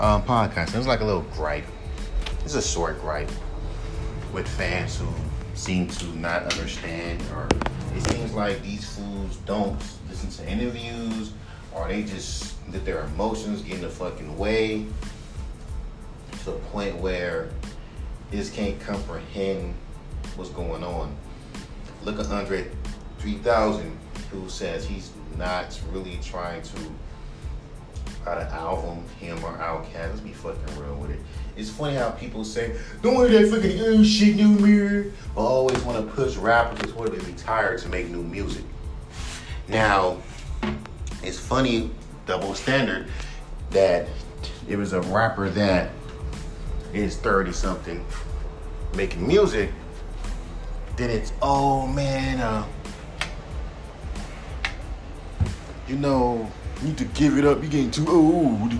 um, podcast. It was like a little gripe. It's a short gripe with fans who seem to not understand, or it seems like these fools don't listen to interviews, or they just let their emotions get in the fucking way to the point where they just can't comprehend what's going on. Look at Andre 3000, who says he's not really trying to out an album, him or Outkast. Let's be fucking real with it. It's funny how people say, "Don't wear that fucking oh shit, new mirror," but always want to push rappers before they retire to make new music. Now, it's funny, double standard, that it was a rapper that is thirty something making music. Then it's oh man, uh, you know need to give it up. You're getting too old.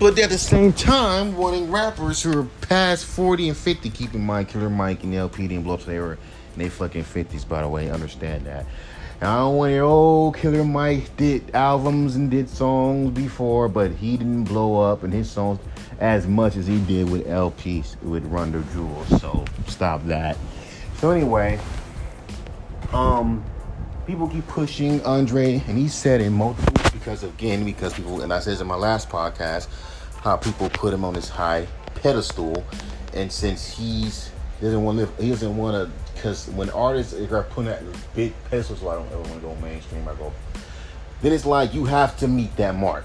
But at the same time, wanting rappers who are past 40 and 50, keep in mind Killer Mike and El-P didn't blow they were in their fucking 50s, by the way. Understand that. And I don't want to hear, oh, Killer Mike did albums and did songs before, but he didn't blow up in his songs as much as he did with El-P's, with Run the Jewels. So stop that. So anyway, um, people keep pushing Andre, and he said in multiple because again, because people, and I said in my last podcast, how people put him on this high pedestal, and since he's he doesn't want to, live, he doesn't want to, because when artists are putting that big pedestal, so I don't ever want to go mainstream. I go, then it's like you have to meet that mark.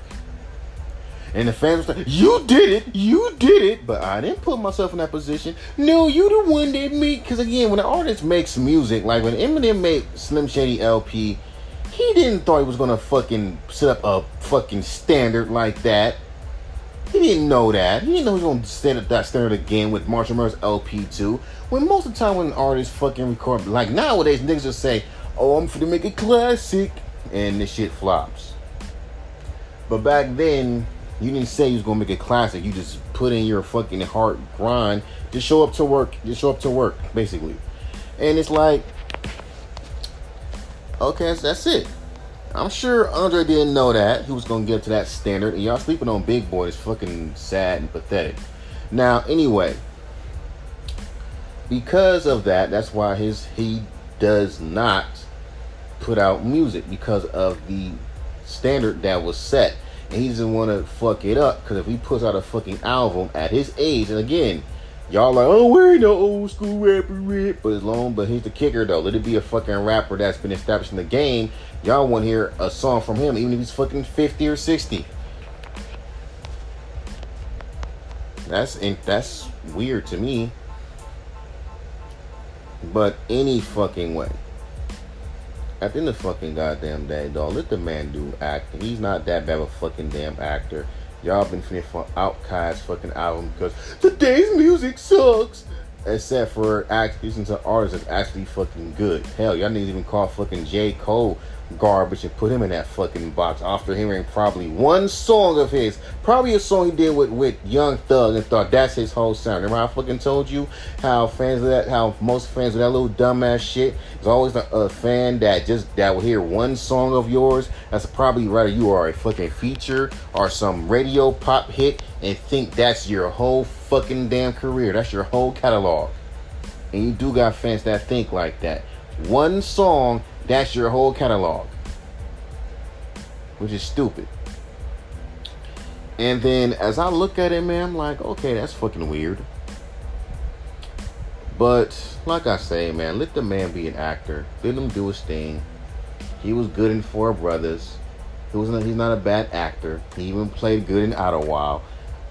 And the fans were like, You did it, you did it, but I didn't put myself in that position. No, you the one that made. Because again, when an artist makes music, like when Eminem made Slim Shady LP, he didn't thought he was gonna fucking set up a fucking standard like that. He didn't know that. He didn't know he was gonna set up that standard again with Marshall Mathers LP2. When most of the time when an artist fucking record like nowadays niggas just say, Oh, I'm gonna make a classic and this shit flops. But back then, you didn't say you was gonna make a classic. You just put in your fucking hard grind. Just show up to work. Just show up to work, basically. And it's like Okay, that's it. I'm sure Andre didn't know that he was gonna get to that standard, and y'all sleeping on Big Boi is fucking sad and pathetic. Now, anyway, because of that, that's why his he does not put out music because of the standard that was set, and he doesn't want to fuck it up. Because if he puts out a fucking album at his age, and again, Y'all like, oh, we ain't no old school rapper rap. But as long, but here's the kicker though. Let it be a fucking rapper that's been established in the game. Y'all want to hear a song from him, even if he's fucking 50 or 60. That's that's weird to me. But any fucking way. At the end of the fucking goddamn day, dog, let the man do acting. He's not that bad of a fucking damn actor. Y'all been finna for Outkast fucking album because today's music sucks. Except for listening to artists that's actually fucking good. Hell, y'all need to even call fucking J. Cole garbage and put him in that fucking box after hearing probably one song of his. Probably a song he did with, with Young Thug and thought that's his whole sound. Remember I fucking told you how fans of that, how most fans of that little dumbass shit is always a, a fan that just, that will hear one song of yours. That's probably rather you are a fucking feature or some radio pop hit and think that's your whole fucking damn career. That's your whole catalog. And you do got fans that think like that. One song that's your whole catalog. Which is stupid. And then as I look at it, man, I'm like, okay, that's fucking weird. But like I say, man, let the man be an actor. Let him do his thing. He was good in Four Brothers. He was not, he's not a bad actor. He even played good in Idlewild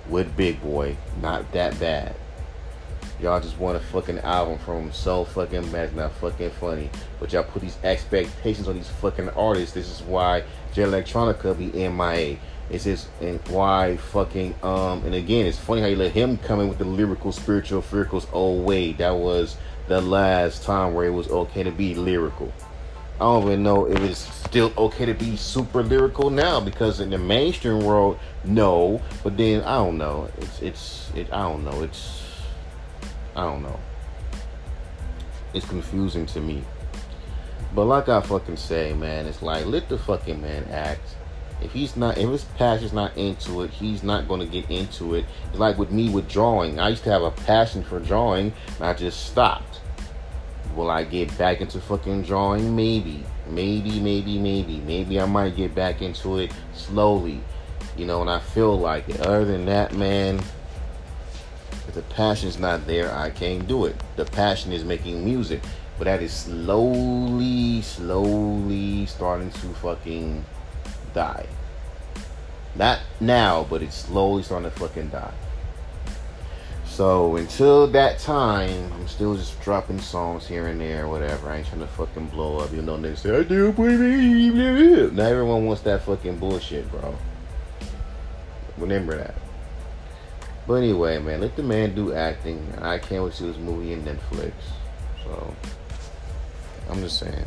with Big Boi, Not that bad. Y'all just want a fucking album from him so fucking bad, not fucking funny. But y'all put these expectations on these fucking artists. This is why Jay Electronica be MIA. It's just and why fucking um and again it's funny how you let him come in with the lyrical spiritual miracles oh wait that was the last time where it was okay to be lyrical. I don't even know if it's still okay to be super lyrical now because in the mainstream world, no. But then I don't know. It's it's it. I don't know. It's I don't know. It's confusing to me. But like I fucking say, man, it's like let the fucking man act. If he's not, if his passion's not into it, he's not going to get into it. It's like with me with drawing. I used to have a passion for drawing, and I just stopped. Will I get back into fucking drawing? Maybe, maybe, maybe, maybe, maybe I might get back into it slowly. You know, and I feel like it. Other than that, man, if the passion's not there, I can't do it. The passion is making music, but that is slowly, slowly starting to fucking die. Not now, but it's slowly starting to fucking die. So until that time, I'm still just dropping songs here and there, whatever. I ain't trying to fucking blow up. You know, niggas say, I do believe Now everyone wants that fucking bullshit, bro. Remember that. But anyway, man, let the man do acting. I can't wait to see this movie in Netflix. So, I'm just saying.